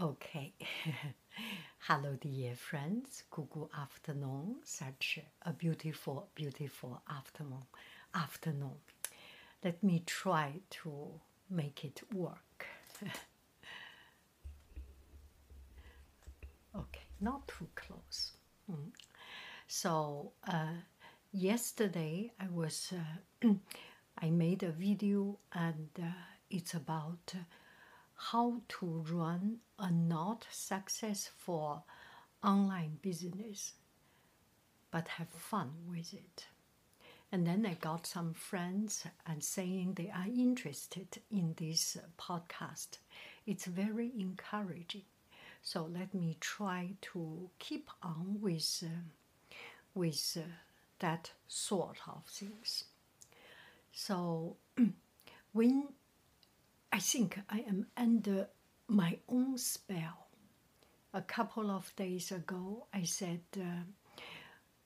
Okay. Hello, dear friends. Good, afternoon. Such a beautiful, beautiful afternoon. Afternoon. Let me try to make it work. okay, not too close. Mm. So, uh, yesterday I was, uh, I made a video and uh, it's about how to run a not successful online business but have fun with it. And then i got some friends and saying they are interested in this podcast. It's very encouraging. So let me try to keep on with uh, with uh, that sort of things. So when I think I am under my own spell. A couple of days ago, I said, uh,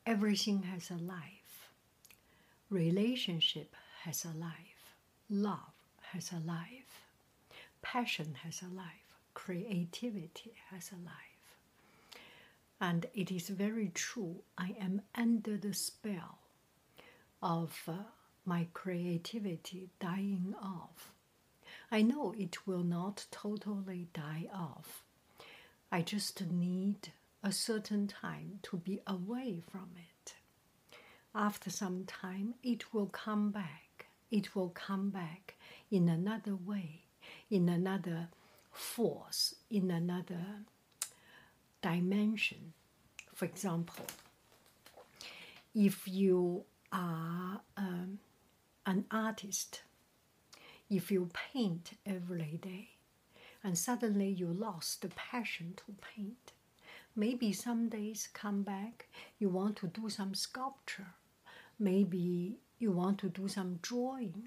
everything has a life. Relationship has a life. Love has a life. Passion has a life. Creativity has a life. And it is very true, I am under the spell of uh, my creativity dying off I know it will not totally die off. I just need a certain time to be away from it. After some time, it will come back. It will come back in another way, in another force, in another dimension. For example, if you are um, an artist, if you paint every day and suddenly you lost the passion to paint, maybe some days come back, you want to do some sculpture, maybe you want to do some drawing,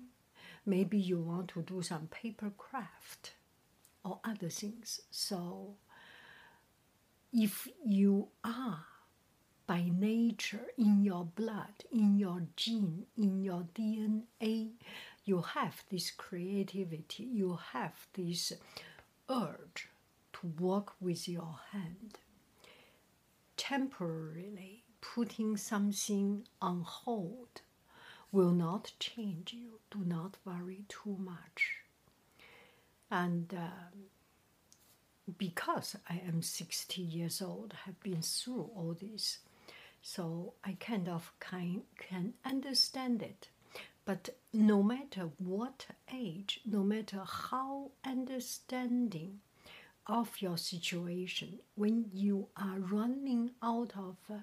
maybe you want to do some paper craft or other things. So, if you are by nature, in your blood, in your gene, in your DNA, you have this creativity, you have this urge to work with your hand. Temporarily putting something on hold will not change you. Do not worry too much. And um, because I am 60 years old, have been through all this, so I kind of can, can understand it but no matter what age, no matter how understanding of your situation, when you are running out of uh,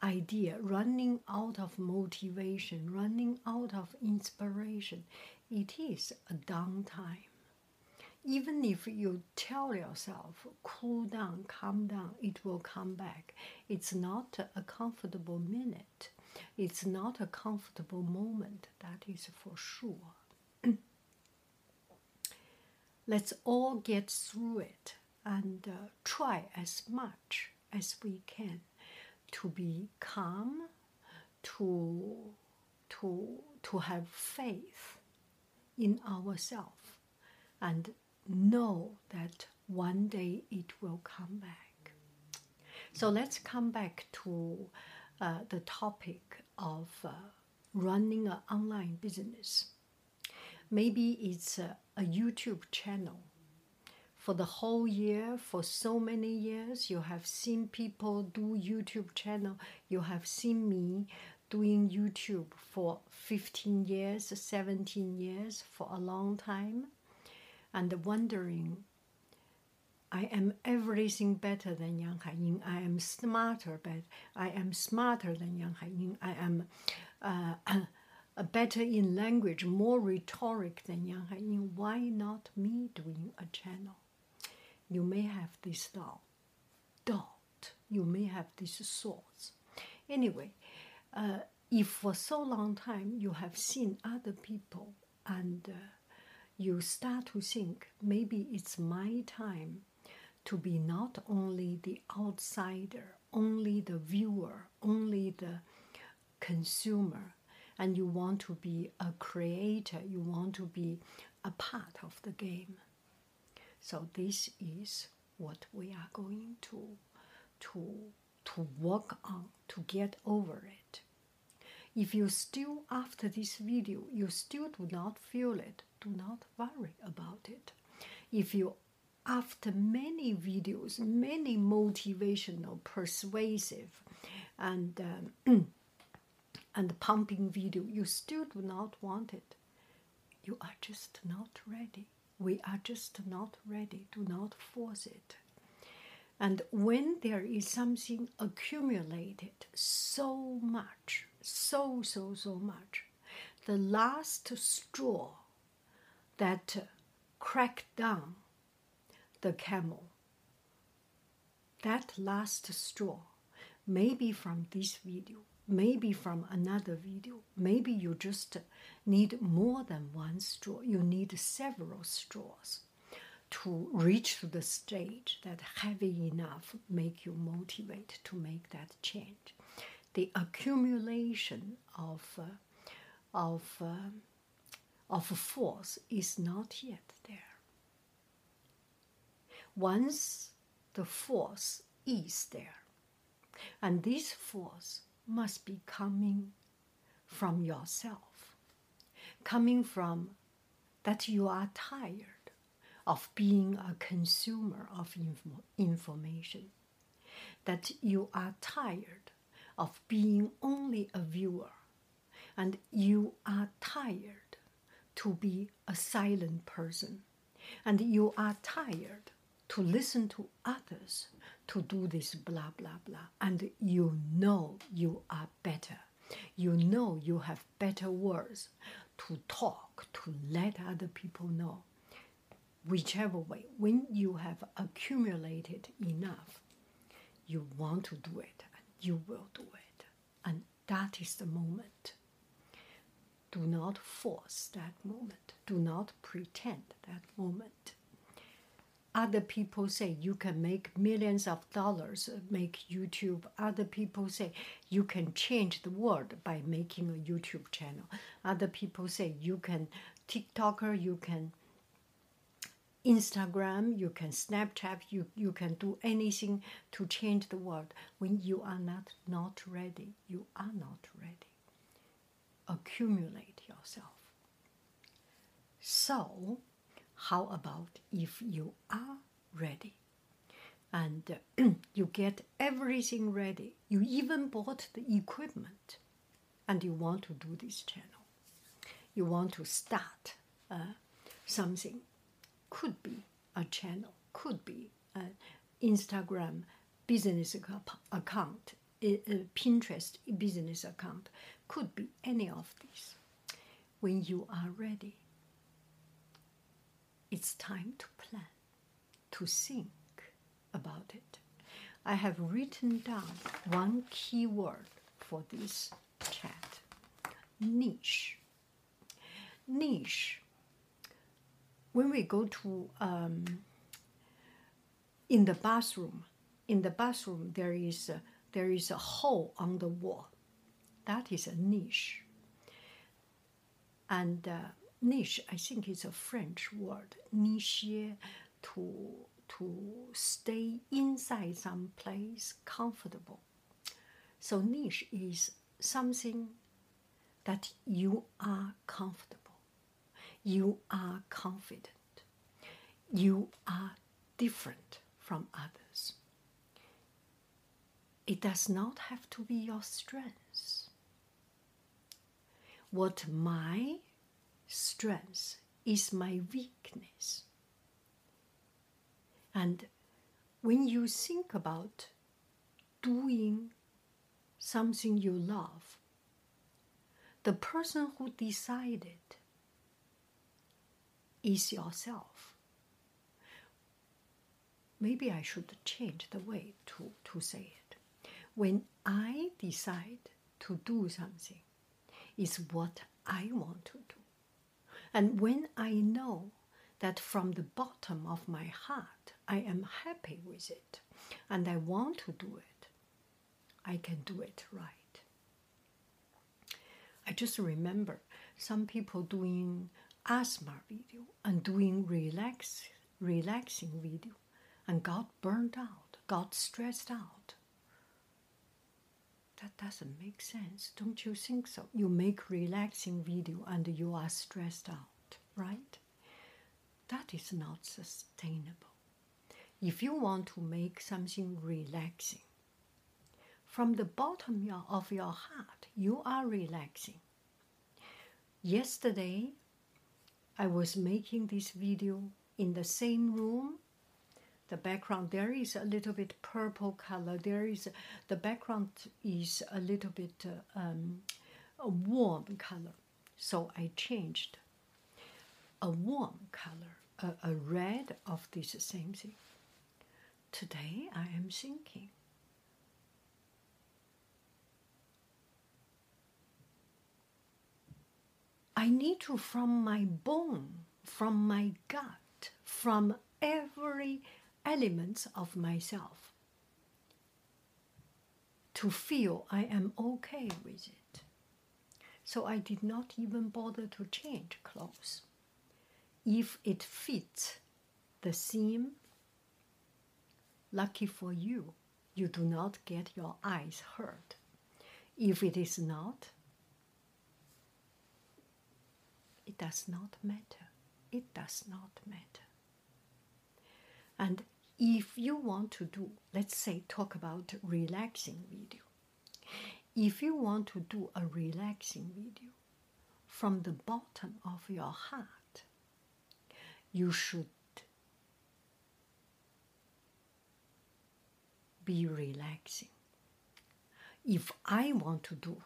idea, running out of motivation, running out of inspiration, it is a downtime. Even if you tell yourself, cool down, calm down, it will come back. It's not a comfortable minute it's not a comfortable moment, that is for sure. let's all get through it and uh, try as much as we can to be calm, to, to, to have faith in ourselves, and know that one day it will come back. So let's come back to uh, the topic of uh, running an online business. Maybe it's a, a YouTube channel. For the whole year, for so many years, you have seen people do YouTube channel. You have seen me doing YouTube for 15 years, 17 years, for a long time, and wondering I am everything better than Yang Haiying. I am smarter, but I am smarter than Yang Haiying. I am uh, better in language, more rhetoric than Yang Haiying. Why not me doing a channel? You may have this thought, doubt. You may have these thoughts. Anyway, uh, if for so long time you have seen other people and uh, you start to think maybe it's my time to be not only the outsider, only the viewer, only the consumer, and you want to be a creator, you want to be a part of the game. So this is what we are going to to to work on to get over it. If you still after this video you still do not feel it, do not worry about it. If you after many videos, many motivational, persuasive, and um, and pumping video, you still do not want it. You are just not ready. We are just not ready. Do not force it. And when there is something accumulated so much, so, so, so much, the last straw that cracked down the camel. That last straw, maybe from this video, maybe from another video, maybe you just need more than one straw, you need several straws to reach the stage that heavy enough make you motivate to make that change. The accumulation of uh, of uh, of force is not yet there. Once the force is there, and this force must be coming from yourself, coming from that you are tired of being a consumer of inf- information, that you are tired of being only a viewer, and you are tired to be a silent person, and you are tired to listen to others to do this blah blah blah. And you know you are better. You know you have better words to talk to let other people know. Whichever way when you have accumulated enough you want to do it and you will do it. And that is the moment. Do not force that moment. Do not pretend that moment other people say you can make millions of dollars uh, make youtube. Other people say you can change the world by making a youtube channel. Other people say you can tiktoker you can instagram you can snapchat you, you can do anything to change the world. When you are not not ready you are not ready. Accumulate yourself. So how about if you are ready and uh, you get everything ready? You even bought the equipment and you want to do this channel. You want to start uh, something. Could be a channel, could be an Instagram business account, a Pinterest business account, could be any of these. When you are ready, it's time to plan, to think about it. I have written down one key word for this chat niche. Niche. when we go to um, in the bathroom, in the bathroom there is a, there is a hole on the wall. That is a niche. And uh, niche, I think, is a French word. Niche to to stay inside some place comfortable. So niche is something that you are comfortable, you are confident, you are different from others. It does not have to be your strength. What my strength is my weakness. And when you think about doing something you love, the person who decided is yourself. Maybe I should change the way to, to say it. When I decide to do something, it's what I want to do. And when I know that from the bottom of my heart I am happy with it and I want to do it, I can do it right. I just remember some people doing ASMR video and doing relax, relaxing video and got burned out, got stressed out. That doesn't make sense, don't you think so? You make relaxing video and you are stressed out, right? That is not sustainable. If you want to make something relaxing, from the bottom of your heart, you are relaxing. Yesterday, I was making this video in the same room. The background there is a little bit purple color. There is the background is a little bit uh, um, a warm color, so I changed a warm color, a, a red of this same thing. Today I am thinking I need to, from my bone, from my gut, from every element of myself, to feel I am okay with it. So I did not even bother to change clothes. If it fits the seam, lucky for you, you do not get your eyes hurt. If it is not, it does not matter. It does not matter. And if you want to do, let's say, talk about relaxing video. If you want to do a relaxing video from the bottom of your heart, you should be relaxing. If I want to do,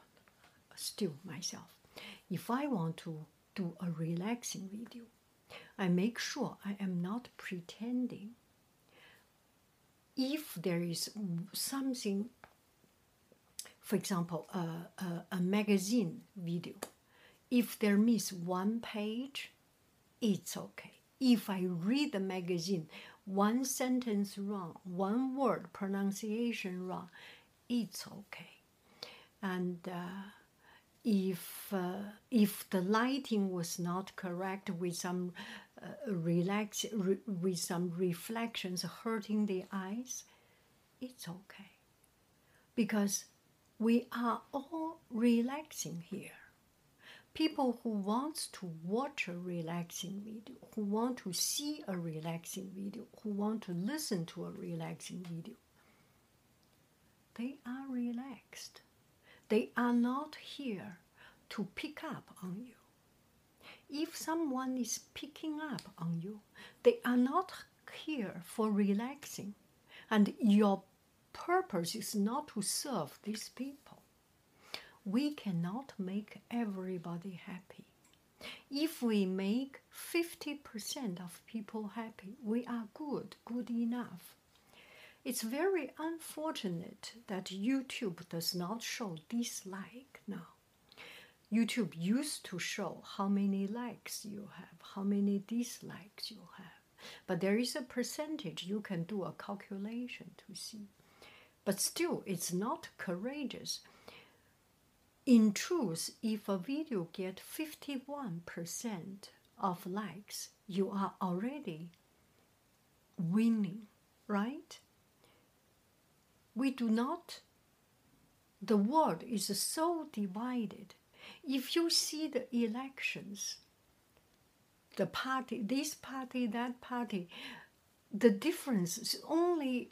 still myself, if I want to do a relaxing video. I make sure I am not pretending. If there is something, for example, a, a, magazine video, if there miss one page, it's okay. If I read the magazine, one sentence wrong, one word pronunciation wrong, it's okay. And uh, if uh, if the lighting was not correct with some uh, relax re, with some reflections hurting the eyes it's okay. Because we are all relaxing here. People who wants to watch a relaxing video who want to see a relaxing video who want to listen to a relaxing video they are relaxed they are not here to pick up on you. If someone is picking up on you, they are not here for relaxing, and your purpose is not to serve these people. We cannot make everybody happy. If we make 50% of people happy, we are good, good enough. It's very unfortunate that YouTube does not show dislike now. YouTube used to show how many likes you have, how many dislikes you have. But there is a percentage you can do a calculation to see. But still, it's not courageous. In truth, if a video get 51% of likes, you are already winning, right? We do not, the world is so divided. If you see the elections, the party, this party, that party, the difference is only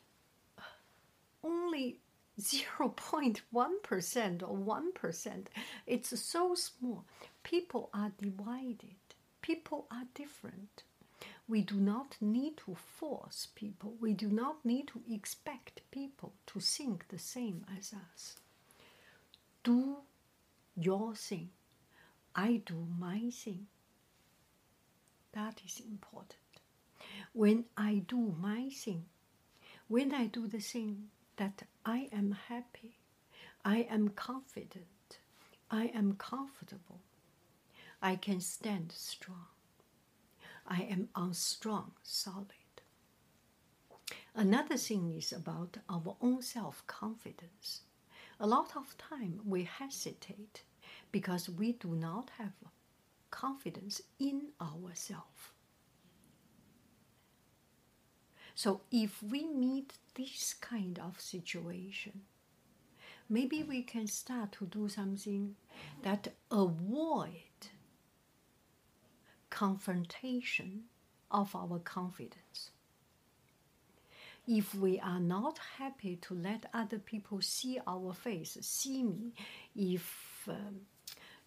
only 0.1% or 1%. It's so small. People are divided. People are different. We do not need to force people. We do not need to expect people to think the same as us. Do your thing. I do my thing. That is important. When I do my thing, when I do the thing that I am happy, I am confident, I am comfortable, I can stand strong, I am on strong, solid. Another thing is about our own self confidence. A lot of time we hesitate because we do not have confidence in ourselves. So if we meet this kind of situation, maybe we can start to do something that avoid confrontation of our confidence. If we are not happy to let other people see our face, see me, if um,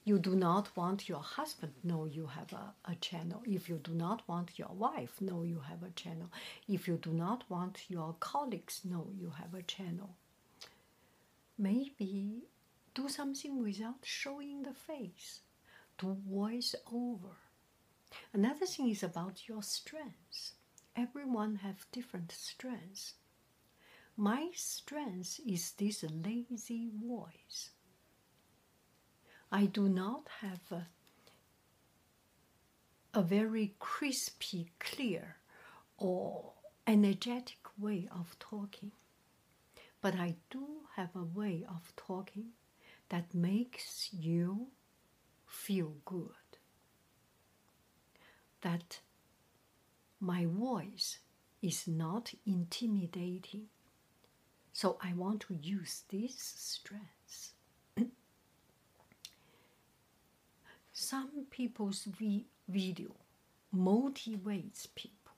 you do not want your husband know you have a, a channel. If you do not want your wife know you have a channel. If you do not want your colleagues know you have a channel. Maybe do something without showing the face. Do voice over. Another thing is about your strengths. Everyone have different strengths. My strength is this lazy voice. I do not have a, a very crispy, clear, or energetic way of talking. But I do have a way of talking that makes you feel good. That my voice is not intimidating. So I want to use this strength some people's vi- video motivates people,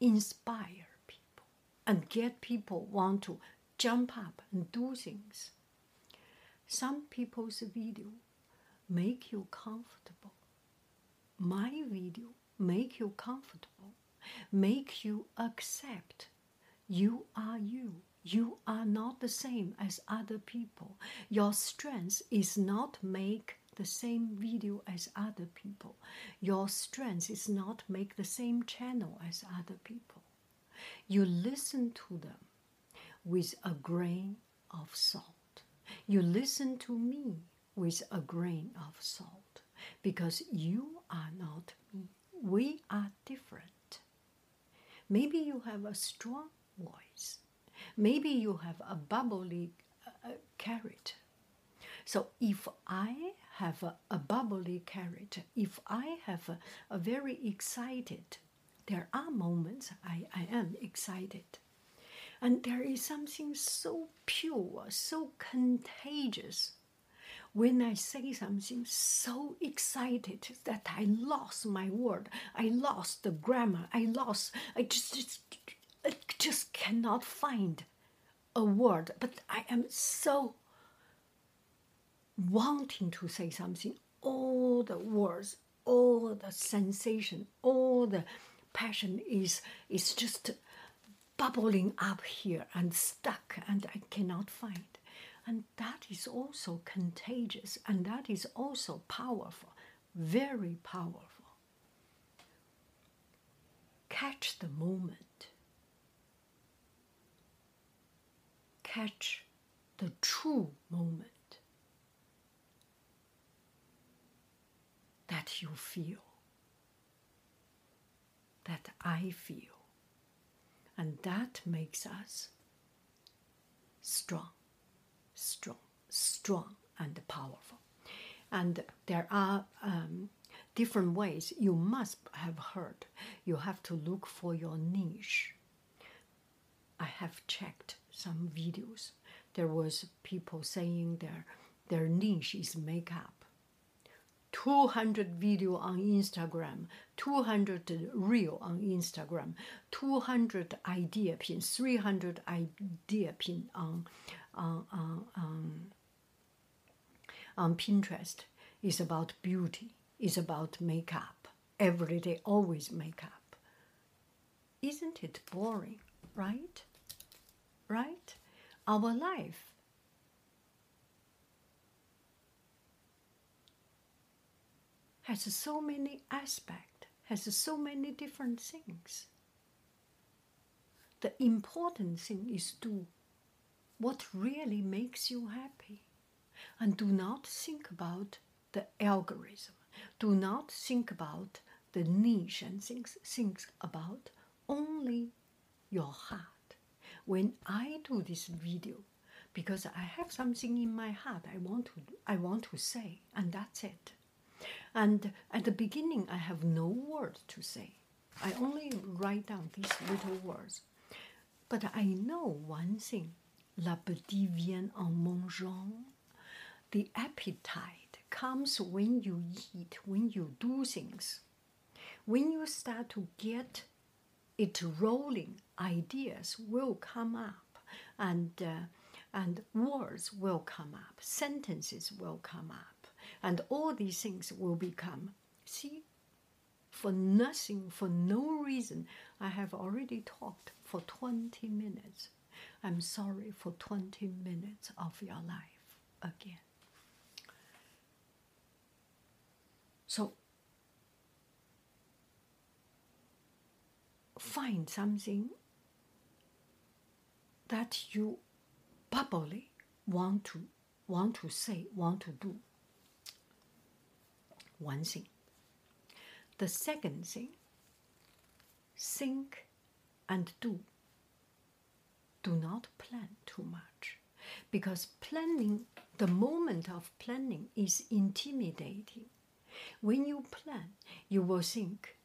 inspire people, and get people want to jump up and do things. Some people's video make you comfortable. My video make you comfortable, make you accept you are you. You are not the same as other people. Your strength is not make the same video as other people. Your strength is not make the same channel as other people. You listen to them with a grain of salt. You listen to me with a grain of salt because you are not me. We are different. Maybe you have a strong voice. Maybe you have a bubbly uh, carrot. So if I have a, a bubbly character, if I have a, a very excited, there are moments I, I am excited. And there is something so pure, so contagious when I say something so excited that I lost my word, I lost the grammar, I lost, I just, just, I just cannot find a word, but I am so wanting to say something, all the words, all the sensation, all the passion is is just bubbling up here and stuck and I cannot find. And that is also contagious and that is also powerful, very powerful. Catch the moment. Catch the true moment that you feel, that I feel. And that makes us strong, strong, strong, and powerful. And there are um, different ways you must have heard. You have to look for your niche. I have checked some videos. There was people saying their their niche is makeup. 200 video on Instagram, 200 reel on Instagram, 200 idea pin, 300 idea pin on, on, on, on, on Pinterest is about beauty, is about makeup. Every day, always makeup. Isn't it boring, right? Right? Our life has so many aspects, has so many different things. The important thing is do what really makes you happy. And do not think about the algorithm. Do not think about the niche and things. Think about only your heart. When I do this video, because I have something in my heart I want to I want to say, and that's it. And at the beginning, I have no word to say. I only write down these little words. But I know one thing l'appétit vient en mangeant. The appetite comes when you eat, when you do things. When you start to get it rolling, ideas will come up and, uh, and words will come up, sentences will come up and all these things will become. See, for nothing, for no reason, I have already talked for 20 minutes. I'm sorry for 20 minutes of your life again. So, find something that you probably want to want to say, want to do one thing. The second thing, think and do. Do not plan too much because planning, the moment of planning is intimidating. When you plan, you will think,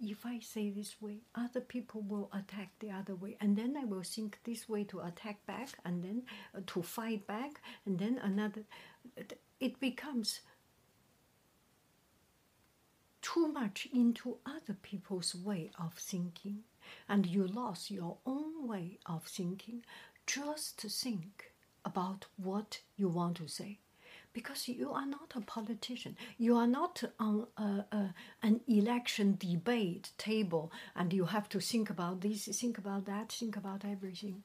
if I say this way, other people will attack the other way, and then I will think this way to attack back, and then uh, to fight back, and then another. It becomes too much into other people's way of thinking and you lost your own way of thinking just to think about what you want to say. Because you are not a politician. You are not on a, a, an election debate table and you have to think about this think about that think about everything.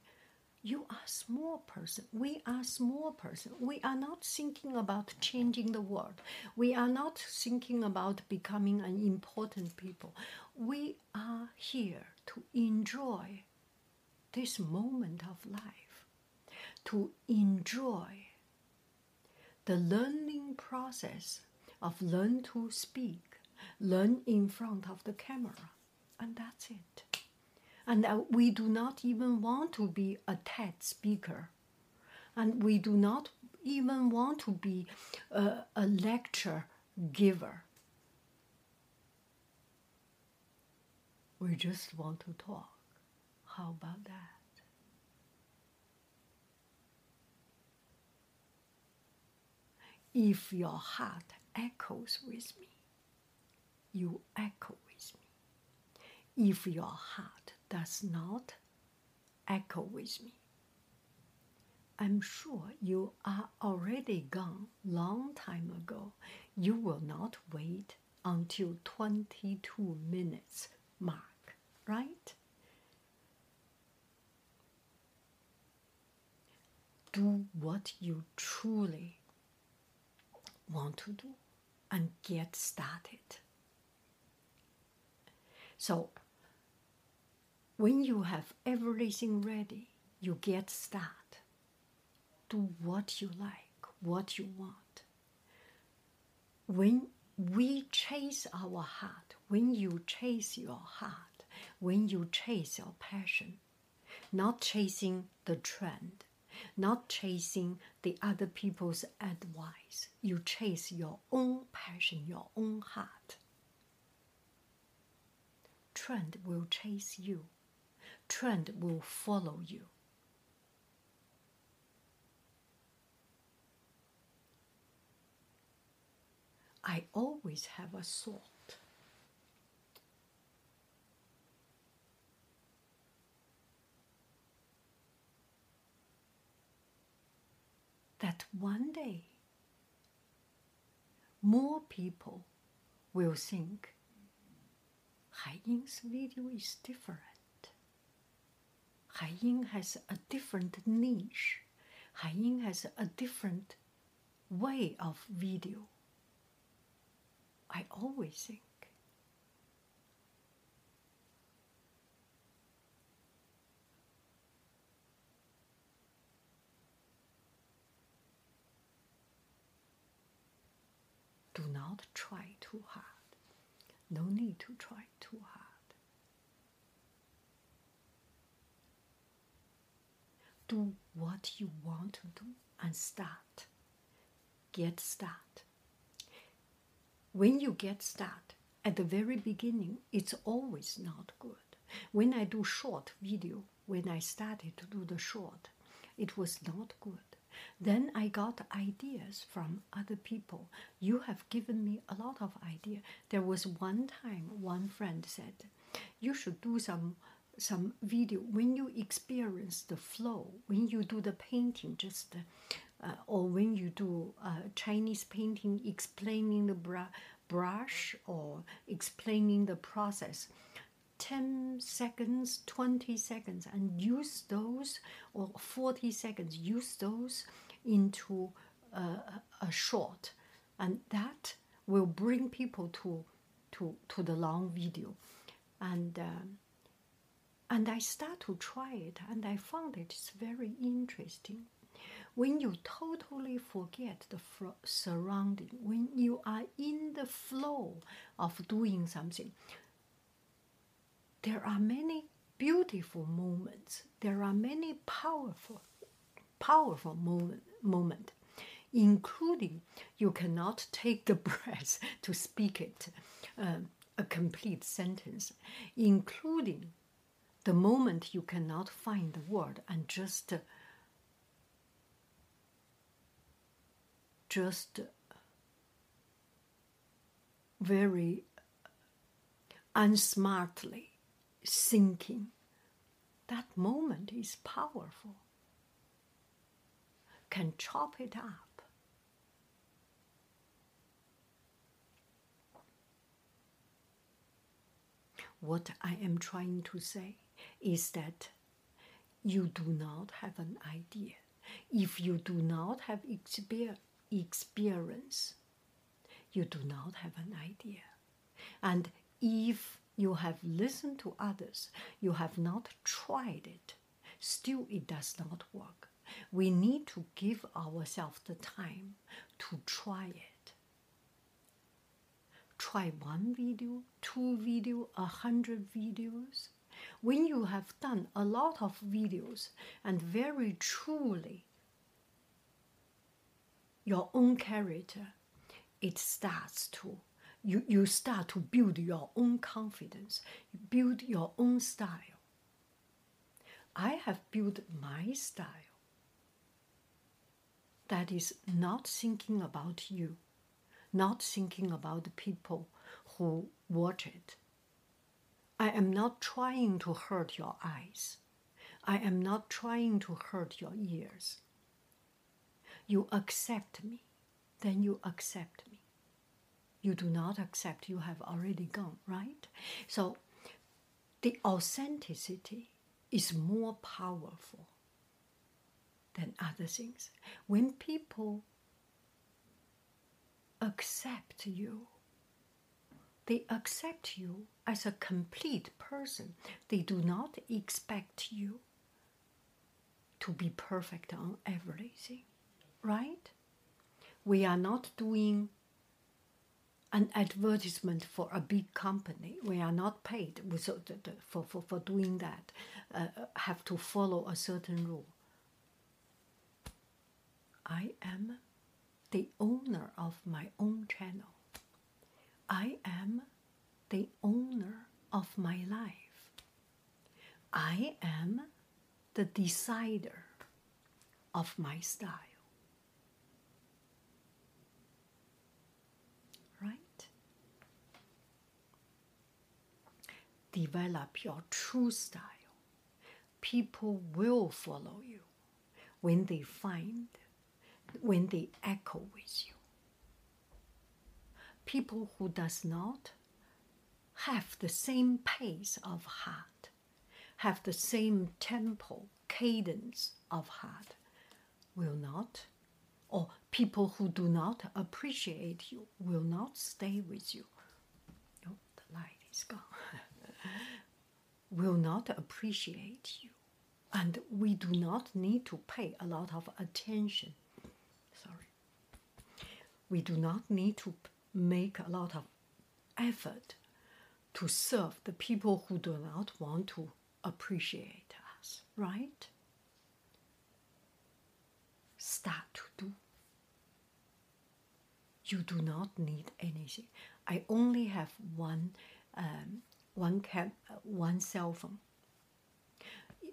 You are a small person. We are small person. We are not thinking about changing the world. We are not thinking about becoming an important people. We are here to enjoy this moment of life to enjoy the learning process of learn to speak learn in front of the camera and that's it and we do not even want to be a TED speaker. And we do not even want to be a lecture giver. We just want to talk. How about that? If your heart echoes with me, you echo with me. If your heart does not echo with me. I'm sure you are already gone long time ago. You will not wait until 22 minutes mark, right? Do what you truly want to do and get started. So when you have everything ready, you get started. Do what you like, what you want. When we chase our heart, when you chase your heart, when you chase your passion, not chasing the trend, not chasing the other people's advice, you chase your own passion, your own heart. Trend will chase you, trend will follow you. I always have a thought. That one day more people will think Hai Ying's video is different. Hai Ying has a different niche. Hai Ying has a different way of video. I always think. Do not try too hard. No need to try too hard. Do what you want to do and start. Get start. when you get start, at the very beginning, it's always not good. When I do short video, when I started to do the short, it was not good. Then I got ideas from other people. You have given me a lot of idea. There was one time one friend said, "You should do some some video when you experience the flow. When you do the painting, just uh, or when you do uh, Chinese painting, explaining the brush or explaining the process. 10 seconds, 20 seconds, and use those, or 40 seconds, use those into a short, and that will bring people to, to, to the long video. And um, and I start to try it, and I found it's very interesting. When you totally forget the surrounding, when you are in the flow of doing something, there are many beautiful moments. There are many powerful, powerful moment, moment, including you cannot take the breath to speak it, um, a complete sentence, including the moment you cannot find the word and just just very unsmartly thinking that moment is powerful can chop it up what i am trying to say is that you do not have an idea. If you do not have experience, you do not have an idea. And if you have listened to others, you have not tried it, still it does not work. We need to give ourselves the time to try it. Try one video, two video, a hundred videos, when you have done a lot of videos and very truly your own character, it starts to you, you start to build your own confidence, build your own style. I have built my style that is not thinking about you, not thinking about the people who watch it, I am not trying to hurt your eyes. I am not trying to hurt your ears. You accept me, then you accept me. You do not accept, you have already gone, right? So the authenticity is more powerful than other things. When people accept you, they accept you as a complete person. They do not expect you to be perfect on everything, right? We are not doing an advertisement for a big company. We are not paid for, for, for doing that, uh, have to follow a certain rule. I am the owner of my own channel. I am the owner of my life. I am the decider of my style. Right? Develop your true style. People will follow you when they find, when they echo with you. People who does not have the same pace of heart, have the same tempo, cadence of heart, will not, or people who do not appreciate you will not stay with you. Oh, the light is gone. will not appreciate you. And we do not need to pay a lot of attention. Sorry. We do not need to make a lot of effort to serve the people who do not want to appreciate us, right? Start to do. You do not need anything. I only have one, um, one cam, uh, one cell phone.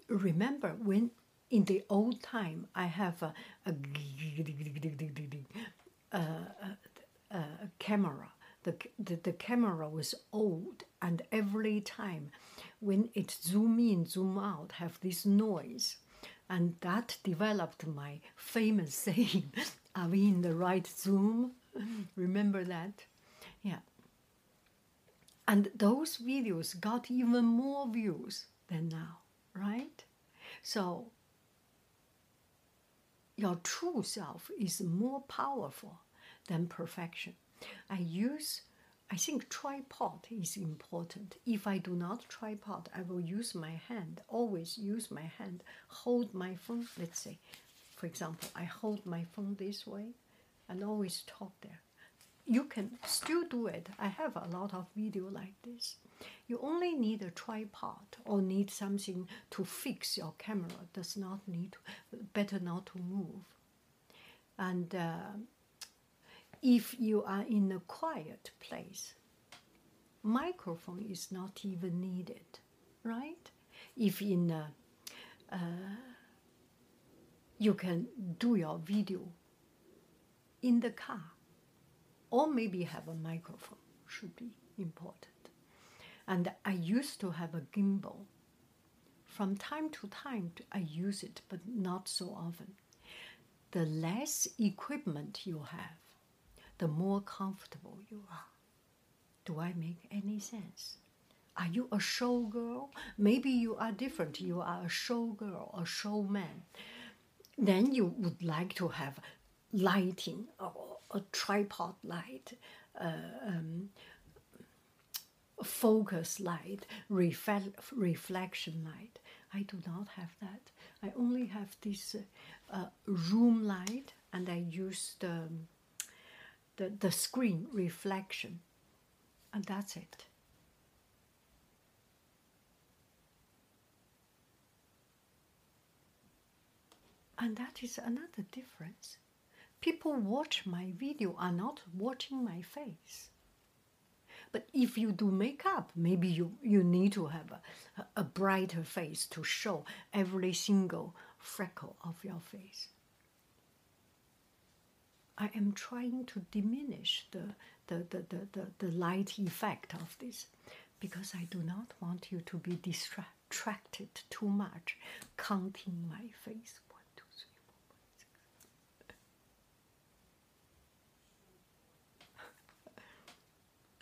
Remember when in the old time I have a, a, a, a camera. The, the, the camera was old and every time when it zoom in zoom out have this noise and that developed my famous saying are we in the right zoom? Remember that and those videos got even more views than now right so your true self is more powerful than perfection I use, I think tripod is important. If I do not tripod, I will use my hand, always use my hand, hold my phone. Let's say, for example, I hold my phone this way and always talk there. You can still do it. I have a lot of video like this. You only need a tripod or need something to fix your camera. Does not need to, better not to move. And uh, if you are in a quiet place, microphone is not even needed, right? If in a, uh, you can do your video in the car, or maybe have a microphone should be important. And I used to have a gimbal. From time to time, I use it, but not so often. The less equipment you have, the more comfortable you are. Do I make any sense? Are you a showgirl? Maybe you are different. You are a showgirl, a showman. Then you would like to have lighting, or a tripod light, uh, um, focus light, refle- reflection light. I do not have that. I only have this uh, uh, room light, and I use the the, the screen reflection, and that's it. And that is another difference. People watch my video are not watching my face. But if you do makeup, maybe you, you need to have a, a brighter face to show every single freckle of your face. I am trying to diminish the, the, the, the, the, the light effect of this because I do not want you to be distracted too much counting my face.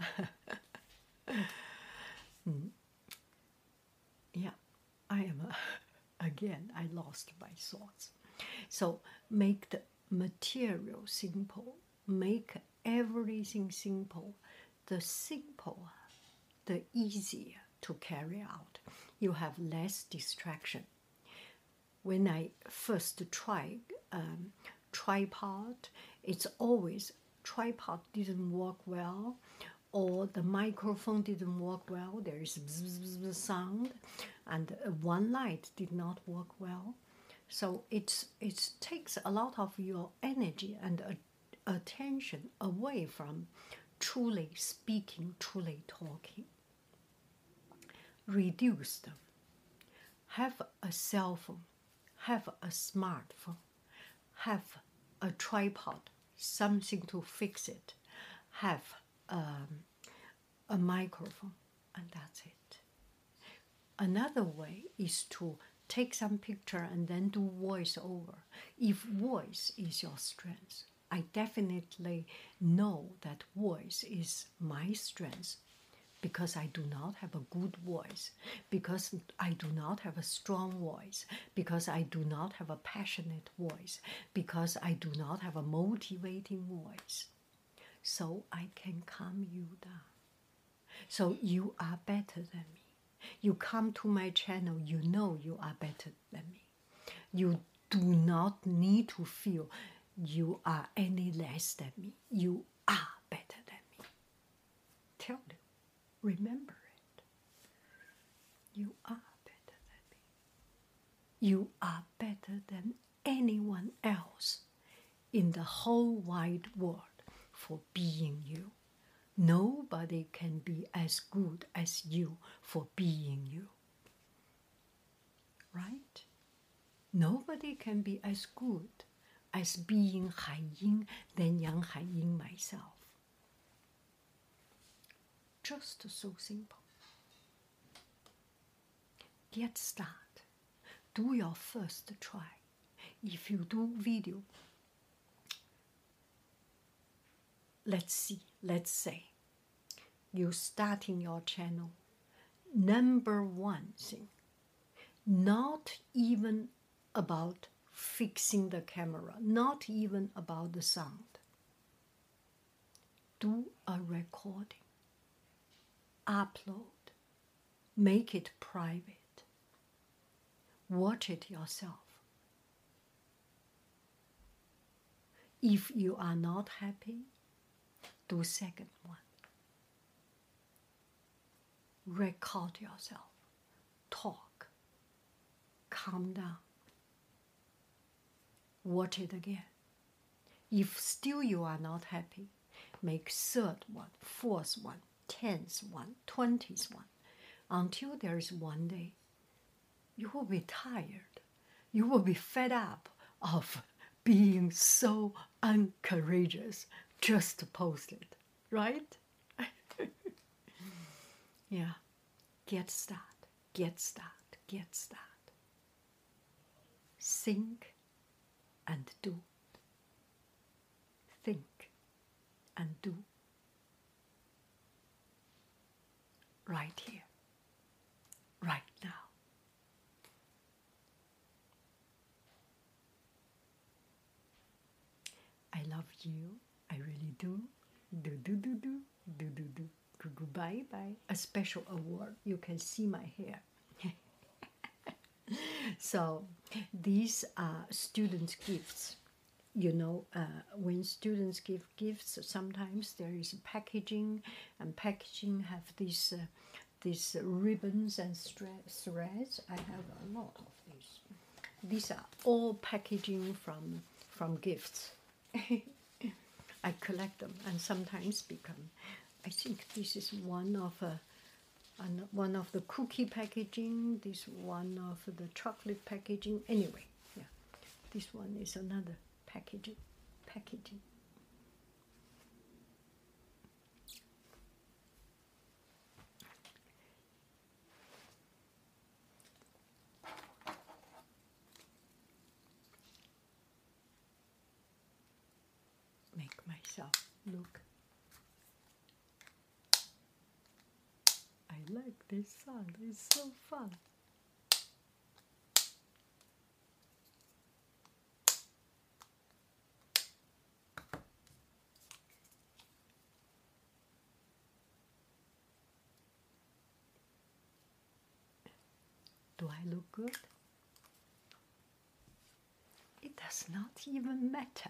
Yeah, I am, a, again, I lost my thoughts. So make the material simple, make everything simple. The simpler, the easier to carry out. You have less distraction. When I first tried um, tripod, it's always tripod didn't work well, or the microphone didn't work well, there is bzz sound, and uh, one light did not work well. So it's it takes a lot of your energy and attention away from truly speaking, truly talking. Reduce them. Have a cell phone, have a smartphone, have a tripod, something to fix it, have um, a microphone, and that's it. Another way is to take some picture and then do voiceover. If voice is your strength, I definitely know that voice is my strength because I do not have a good voice, because I do not have a strong voice, because I do not have a passionate voice, because I do not have a motivating voice. So I can calm you down. So you are better than me. You come to my channel, you know you are better than me. You do not need to feel you are any less than me. You are better than me. Tell them, remember it. You are better than me. You are better than anyone else in the whole wide world for being you. Nobody can be as good as you for being you. Right? Nobody can be as good as being Hai Ying than Yang Hai Ying myself. Just so simple. Get started. Do your first try. If you do video, let's see, let's say you starting your channel. Number one thing, not even about fixing the camera, not even about the sound. Do a recording, upload, make it private, watch it yourself. If you are not happy, do second one. Record yourself, talk, calm down watch it again. If still you are not happy, make third one, fourth one, tenth one, twentieth one, until there is one day you will be tired. You will be fed up of being so uncourageous just to post it, right? yeah. Get started, get started, get started. Think and do. Think and do. Right here, right now. I love you. Really do. Do, do, do, do, do, do, do. Goodbye, bye. A special award. You can see my hair. so these are student gifts you know uh, when students give gifts sometimes there is packaging and packaging have these uh, these ribbons and threads i have a lot of these these are all packaging from from gifts i collect them and sometimes become i think this is one of a uh, and one of the cookie packaging, this one of the chocolate packaging. Anyway, yeah, this one is another packaging. Packaging. Myself look like this song. It's so fun. Do I look good? It does not even matter.